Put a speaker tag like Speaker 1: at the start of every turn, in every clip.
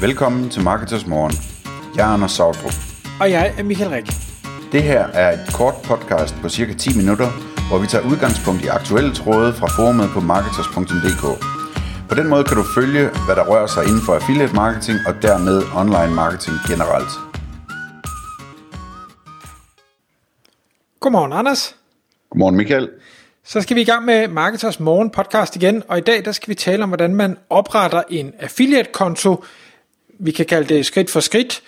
Speaker 1: Velkommen til Marketers Morgen. Jeg er Anders Sautrup.
Speaker 2: Og jeg er Michael Rik.
Speaker 1: Det her er et kort podcast på cirka 10 minutter, hvor vi tager udgangspunkt i aktuelle tråde fra forumet på marketers.dk. På den måde kan du følge, hvad der rører sig inden for affiliate marketing og dermed online marketing generelt.
Speaker 2: Godmorgen, Anders.
Speaker 1: Godmorgen Michael.
Speaker 2: Så skal vi i gang med Marketers Morgen podcast igen, og i dag der skal vi tale om, hvordan man opretter en affiliate-konto. Vi kan kalde det skridt for skridt,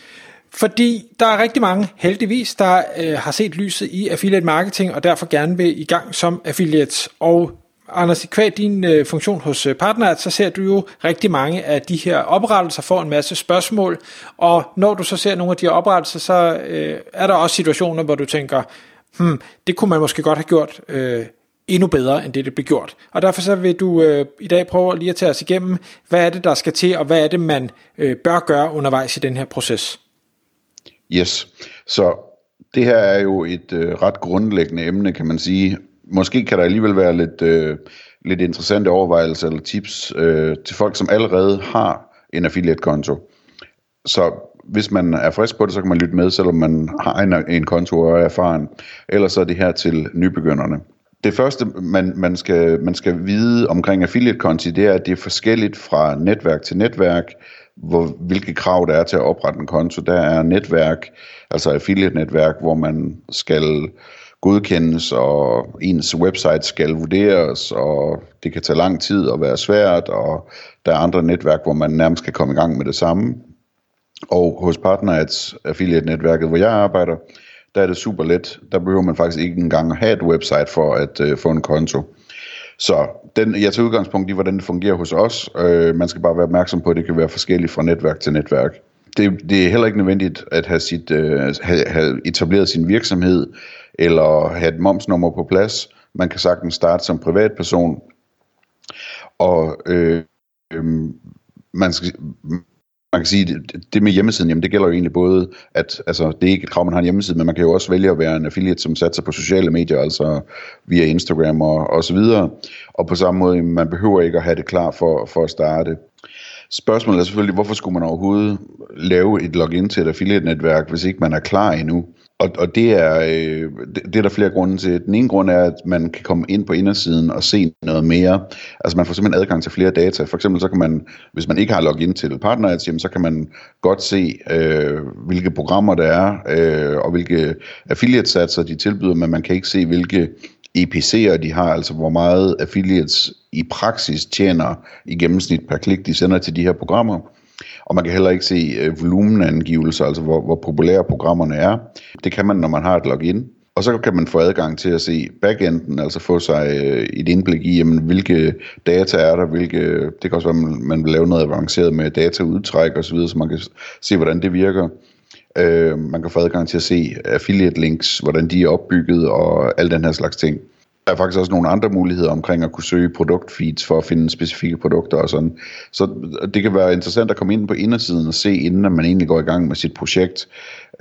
Speaker 2: fordi der er rigtig mange, heldigvis, der øh, har set lyset i affiliate marketing, og derfor gerne vil i gang som affiliates. Og Anders, kvæg din øh, funktion hos øh, Partner, så ser du jo rigtig mange af de her oprettelser får en masse spørgsmål, og når du så ser nogle af de her oprettelser, så øh, er der også situationer, hvor du tænker, hmm, det kunne man måske godt have gjort øh, endnu bedre, end det, det blev gjort. Og derfor så vil du øh, i dag prøve lige at tage os igennem, hvad er det, der skal til, og hvad er det, man øh, bør gøre undervejs i den her proces.
Speaker 1: Yes, så det her er jo et øh, ret grundlæggende emne, kan man sige. Måske kan der alligevel være lidt, øh, lidt interessante overvejelser eller tips øh, til folk, som allerede har en affiliate-konto. Så hvis man er frisk på det, så kan man lytte med, selvom man har en, en konto og er erfaren. Ellers så er det her til nybegynderne. Det første, man, man, skal, man skal vide omkring affiliate-konti, det er, at det er forskelligt fra netværk til netværk, hvor, hvilke krav der er til at oprette en konto. Der er netværk, altså affiliate-netværk, hvor man skal godkendes, og ens website skal vurderes, og det kan tage lang tid og være svært, og der er andre netværk, hvor man nærmest kan komme i gang med det samme. Og hos Partnerads affiliate-netværket, hvor jeg arbejder, der er det super let. Der behøver man faktisk ikke engang at have et website for at øh, få en konto. Så den, jeg tager udgangspunkt i, hvordan det fungerer hos os. Øh, man skal bare være opmærksom på, at det kan være forskelligt fra netværk til netværk. Det, det er heller ikke nødvendigt at have, sit, øh, have, have etableret sin virksomhed, eller have et momsnummer på plads. Man kan sagtens starte som privatperson, og øh, øh, man skal, man kan sige, det, det med hjemmesiden, jamen det gælder jo egentlig både, at altså, det er ikke et krav, man har en hjemmeside, men man kan jo også vælge at være en affiliate, som satser på sociale medier, altså via Instagram og, og så videre. Og på samme måde, man behøver ikke at have det klar for, for at starte. Spørgsmålet er selvfølgelig, hvorfor skulle man overhovedet lave et login til et affiliate-netværk, hvis ikke man er klar endnu? Og, og det, er, øh, det, det er der flere grunde til. Den ene grund er, at man kan komme ind på indersiden og se noget mere. Altså man får simpelthen adgang til flere data. For eksempel så kan man, hvis man ikke har login til PartnerAds, så kan man godt se, øh, hvilke programmer der er, øh, og hvilke affiliate-satser de tilbyder, men man kan ikke se, hvilke EPC'er de har, altså hvor meget affiliates i praksis tjener i gennemsnit per klik, de sender til de her programmer. Og man kan heller ikke se øh, volumenangivelser, altså hvor, hvor populære programmerne er. Det kan man, når man har et login. Og så kan man få adgang til at se backenden, altså få sig øh, et indblik i, jamen, hvilke data er der, hvilke, det kan også være, at man, man vil lave noget avanceret med dataudtræk osv., så man kan se, hvordan det virker. Øh, man kan få adgang til at se affiliate links, hvordan de er opbygget og al den her slags ting. Der er faktisk også nogle andre muligheder omkring at kunne søge produktfeeds for at finde specifikke produkter og sådan. Så det kan være interessant at komme ind på indersiden og se, inden man egentlig går i gang med sit projekt.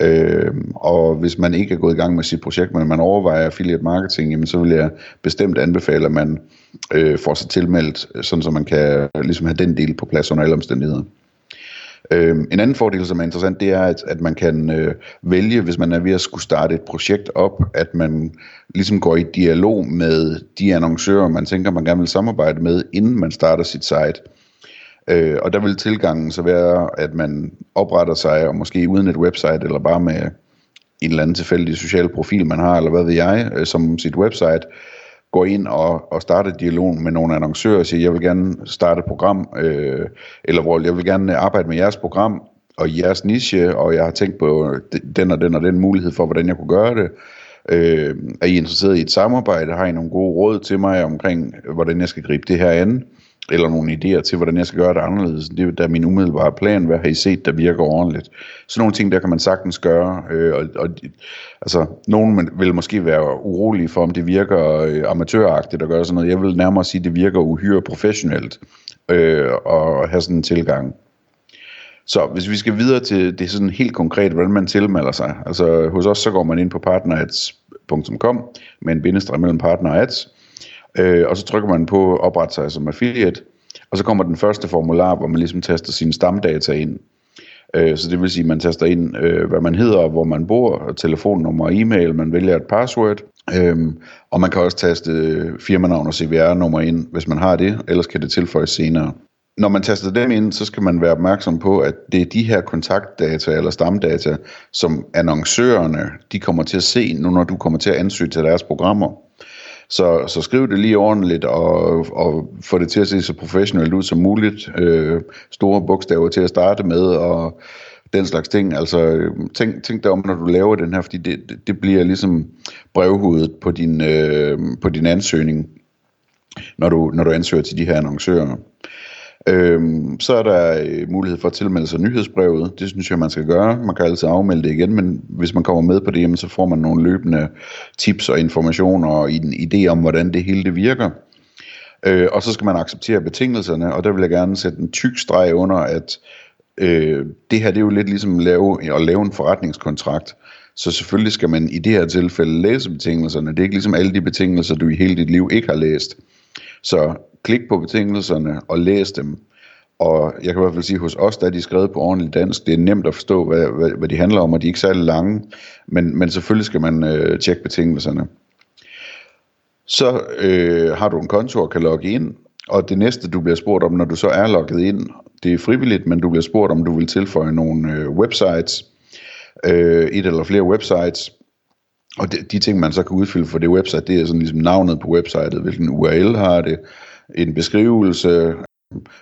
Speaker 1: Øh, og hvis man ikke er gået i gang med sit projekt, men man overvejer affiliate marketing, jamen, så vil jeg bestemt anbefale, at man øh, får sig tilmeldt, sådan så man kan ligesom have den del på plads under alle omstændigheder. Øh, en anden fordel, som er interessant, det er, at, at man kan øh, vælge, hvis man er ved at skulle starte et projekt op, at man ligesom går i dialog med de annoncører, man tænker, man gerne vil samarbejde med, inden man starter sit site. Øh, og der vil tilgangen så være, at man opretter sig, og måske uden et website, eller bare med en eller anden tilfældig social profil, man har, eller hvad ved jeg, øh, som sit website, går ind og, og starter dialog med nogle annoncører og siger, jeg vil gerne starte et program, øh, eller hvor jeg vil gerne øh, arbejde med jeres program og jeres niche, og jeg har tænkt på øh, den og den og den mulighed for, hvordan jeg kunne gøre det. Øh, er I interesseret i et samarbejde? Har I nogle gode råd til mig omkring, hvordan jeg skal gribe det her an? Eller nogle idéer til, hvordan jeg skal gøre det anderledes. Det er da min umiddelbare plan. Hvad har I set, der virker ordentligt? Så nogle ting, der kan man sagtens gøre. Øh, og, og, altså, nogen vil måske være urolige for, om det virker øh, amatøragtigt at gøre sådan noget. Jeg vil nærmere sige, at det virker uhyre professionelt øh, at have sådan en tilgang. Så hvis vi skal videre til det sådan helt konkret, hvordan man tilmelder sig. Altså hos os, så går man ind på partnerads.com med en bindestreg mellem partner ads Øh, og så trykker man på oprette sig som affiliate, og så kommer den første formular, hvor man ligesom taster sine stamdata ind. Øh, så det vil sige, at man taster ind, øh, hvad man hedder, hvor man bor, telefonnummer og e-mail, man vælger et password, øhm, og man kan også taste firmanavn og CVR-nummer ind, hvis man har det, ellers kan det tilføjes senere. Når man taster dem ind, så skal man være opmærksom på, at det er de her kontaktdata eller stamdata, som annoncørerne de kommer til at se, nu når du kommer til at ansøge til deres programmer. Så, så skriv det lige ordentligt og, og få det til at se så professionelt ud som muligt. Øh, store bogstaver til at starte med og den slags ting. Altså tænk, tænk dig om, når du laver den her, fordi det, det, det bliver ligesom brevhovedet på din, øh, på din ansøgning, når du, når du ansøger til de her annoncører. Øhm, så er der øh, mulighed for at tilmelde sig nyhedsbrevet. Det synes jeg, man skal gøre. Man kan altid afmelde det igen, men hvis man kommer med på det, jamen, så får man nogle løbende tips og informationer og en idé om, hvordan det hele det virker. Øh, og så skal man acceptere betingelserne, og der vil jeg gerne sætte en tyk streg under, at øh, det her det er jo lidt ligesom lave, at lave en forretningskontrakt. Så selvfølgelig skal man i det her tilfælde læse betingelserne. Det er ikke ligesom alle de betingelser, du i hele dit liv ikke har læst. Så klik på betingelserne og læs dem. Og jeg kan i hvert fald sige, at hos os, der er de skrevet på ordentligt dansk. Det er nemt at forstå, hvad, hvad, hvad de handler om, og de er ikke særlig lange. Men, men selvfølgelig skal man øh, tjekke betingelserne. Så øh, har du en konto og kan logge ind, og det næste, du bliver spurgt om, når du så er logget ind, det er frivilligt, men du bliver spurgt om, du vil tilføje nogle øh, websites, øh, et eller flere websites, og de, de ting, man så kan udfylde for det website, det er sådan ligesom navnet på websitet, hvilken URL har det, en beskrivelse,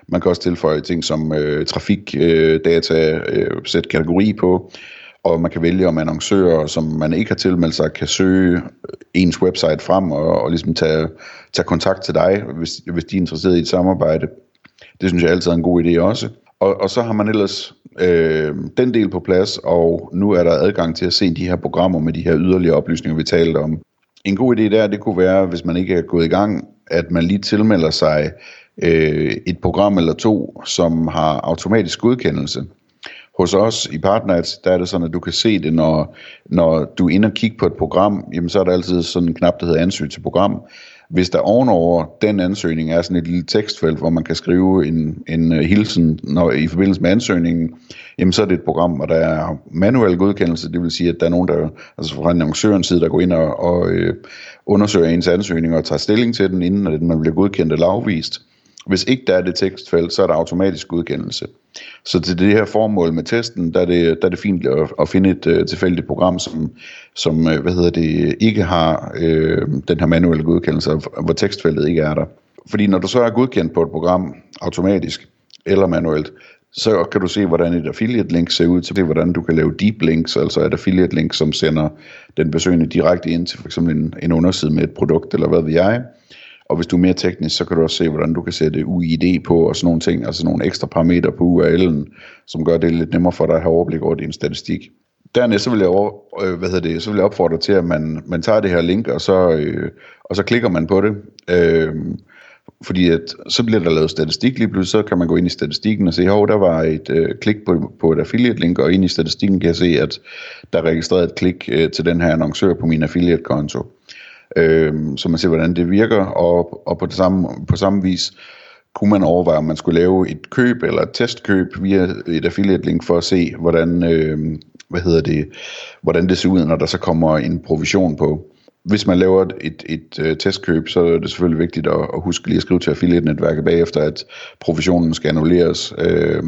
Speaker 1: man kan også tilføje ting som øh, trafikdata, øh, øh, sætte kategori på, og man kan vælge om annoncører, som man ikke har tilmeldt sig, kan søge øh, ens website frem og, og ligesom tage, tage kontakt til dig, hvis, hvis de er interesseret i et samarbejde. Det synes jeg altid er en god idé også. Og, og så har man ellers øh, den del på plads, og nu er der adgang til at se de her programmer med de her yderligere oplysninger, vi talte om. En god idé der, det kunne være, hvis man ikke er gået i gang, at man lige tilmelder sig øh, et program eller to, som har automatisk godkendelse. Hos os i Partners, der er det sådan, at du kan se det, når, når du er inde og kigge på et program, jamen så er der altid sådan en knap, der hedder ansøg til program. Hvis der ovenover den ansøgning er sådan et lille tekstfelt, hvor man kan skrive en, en øh, hilsen når, i forbindelse med ansøgningen, jamen så er det et program, hvor der er manuel godkendelse, det vil sige, at der er nogen, der, altså fra annoncørens side, der går ind og, og øh, undersøger ens ansøgning og tager stilling til den, inden at man bliver godkendt eller afvist. Hvis ikke der er det tekstfelt, så er der automatisk godkendelse. Så til det her formål med testen, der er det, der er det fint at, at finde et uh, tilfældigt program, som, som uh, hvad hedder det, ikke har uh, den her manuelle godkendelse, hvor tekstfeltet ikke er der. Fordi når du så er godkendt på et program automatisk eller manuelt, så kan du se, hvordan et affiliate link ser ud til, hvordan du kan lave deep links, altså et affiliate link, som sender den besøgende direkte ind til for eksempel en, en underside med et produkt, eller hvad ved jeg. Og hvis du er mere teknisk, så kan du også se, hvordan du kan sætte UID på og sådan nogle ting, altså nogle ekstra parametre på URL'en, som gør det lidt nemmere for dig at have overblik over din statistik. Dernæst så vil jeg, over, øh, hvad hedder det, så vil jeg opfordre til, at man, man tager det her link, og så, øh, og så klikker man på det. Øh, fordi at, så bliver der lavet statistik lige pludselig, så kan man gå ind i statistikken og se, hov, der var et øh, klik på, på et affiliate link, og ind i statistikken kan jeg se, at der er registreret et klik øh, til den her annoncør på min affiliate konto øh, så man ser, hvordan det virker, og, og på, det samme, på samme vis kunne man overveje, om man skulle lave et køb eller et testkøb via et affiliate link for at se, hvordan, øh, hvad hedder det, hvordan det ser ud, når der så kommer en provision på. Hvis man laver et, et, et uh, testkøb, så er det selvfølgelig vigtigt at, at huske lige at skrive til affiliate-netværket bagefter, at provisionen skal annulleres, øh,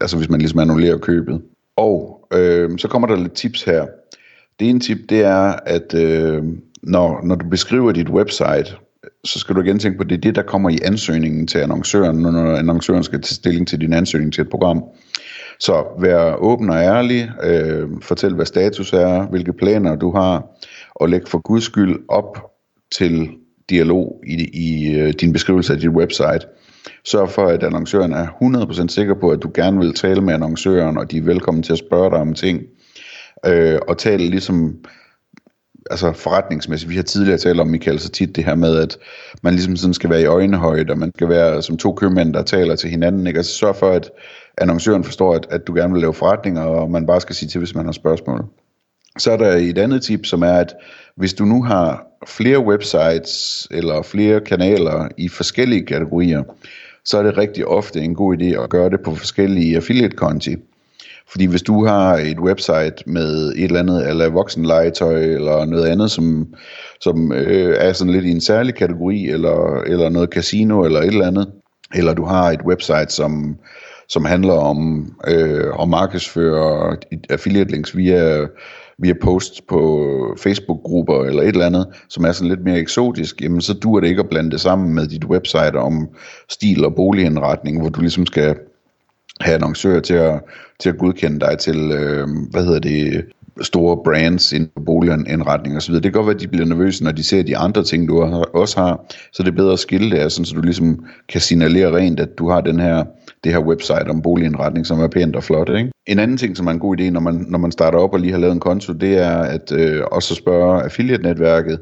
Speaker 1: altså hvis man ligesom annullerer købet. Og øh, så kommer der lidt tips her. Det ene tip, det er, at øh, når, når du beskriver dit website, så skal du igen tænke på, at det er det, der kommer i ansøgningen til annoncøren, når annoncøren skal tage stilling til din ansøgning til et program. Så vær åben og ærlig, øh, fortæl hvad status er, hvilke planer du har, og læg for guds skyld op til dialog i, i øh, din beskrivelse af dit website. Sørg for, at annoncøren er 100% sikker på, at du gerne vil tale med annoncøren, og de er velkommen til at spørge dig om ting. Øh, og tale ligesom altså forretningsmæssigt, vi har tidligere talt om, Michael, så tit det her med, at man ligesom sådan skal være i øjenhøjde, og man skal være som to købmænd, der taler til hinanden, ikke? Altså sørg for, at annoncøren forstår, at, at du gerne vil lave forretninger, og man bare skal sige til, hvis man har spørgsmål. Så er der et andet tip, som er, at hvis du nu har flere websites eller flere kanaler i forskellige kategorier, så er det rigtig ofte en god idé at gøre det på forskellige affiliate-konti. Fordi hvis du har et website med et eller andet, eller voksenlegetøj, eller noget andet, som, som øh, er sådan lidt i en særlig kategori, eller, eller noget casino, eller et eller andet, eller du har et website, som, som handler om, øh, at markedsføre affiliate links via, via posts på Facebook-grupper eller et eller andet, som er sådan lidt mere eksotisk, jamen så dur det ikke at blande det sammen med dit website om stil og boligindretning, hvor du ligesom skal have annoncører til at, til at godkende dig til, øh, hvad hedder det, store brands inden for boligindretning og så videre. Det kan godt være, at de bliver nervøse, når de ser de andre ting, du også har. Så det er bedre at skille det, sådan, så du ligesom kan signalere rent, at du har den her, det her website om boligindretning, som er pænt og flot. Ikke? En anden ting, som er en god idé, når man, når man starter op og lige har lavet en konto, det er at øh, også spørge affiliate-netværket,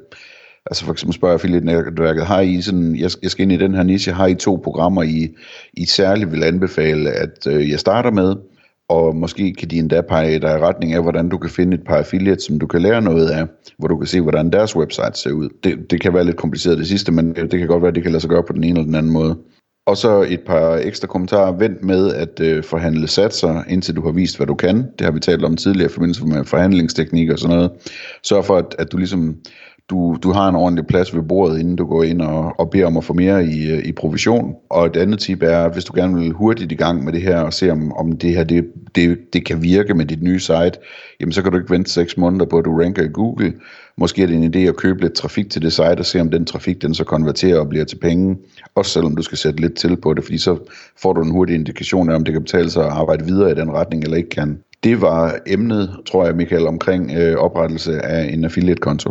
Speaker 1: Altså for eksempel spørger affiliate-netværket, har I sådan, jeg, jeg skal ind i den her niche, har I to programmer, I, I særligt vil anbefale, at øh, jeg starter med, og måske kan de endda pege dig i retning af, hvordan du kan finde et par affiliates, som du kan lære noget af, hvor du kan se, hvordan deres website ser ud. Det, det kan være lidt kompliceret det sidste, men det kan godt være, at det kan lade sig gøre på den ene eller den anden måde. Og så et par ekstra kommentarer. Vent med at øh, forhandle satser, indtil du har vist, hvad du kan. Det har vi talt om tidligere i forbindelse med forhandlingsteknik og sådan noget. Sørg for, at, at du ligesom du, du har en ordentlig plads ved bordet, inden du går ind og, og beder om at få mere i, øh, i provision. Og et andet tip er, hvis du gerne vil hurtigt i gang med det her, og se om, om det her det, det, det kan virke med dit nye site, jamen så kan du ikke vente 6 måneder på, at du ranker i Google. Måske er det en idé at købe lidt trafik til det site, og se om den trafik den så konverterer og bliver til penge. Også selvom du skal sætte lidt til på det, fordi så får du en hurtig indikation af, om det kan betale sig at arbejde videre i den retning, eller ikke kan. Det var emnet, tror jeg, Michael, omkring øh, oprettelse af en affiliate-konto.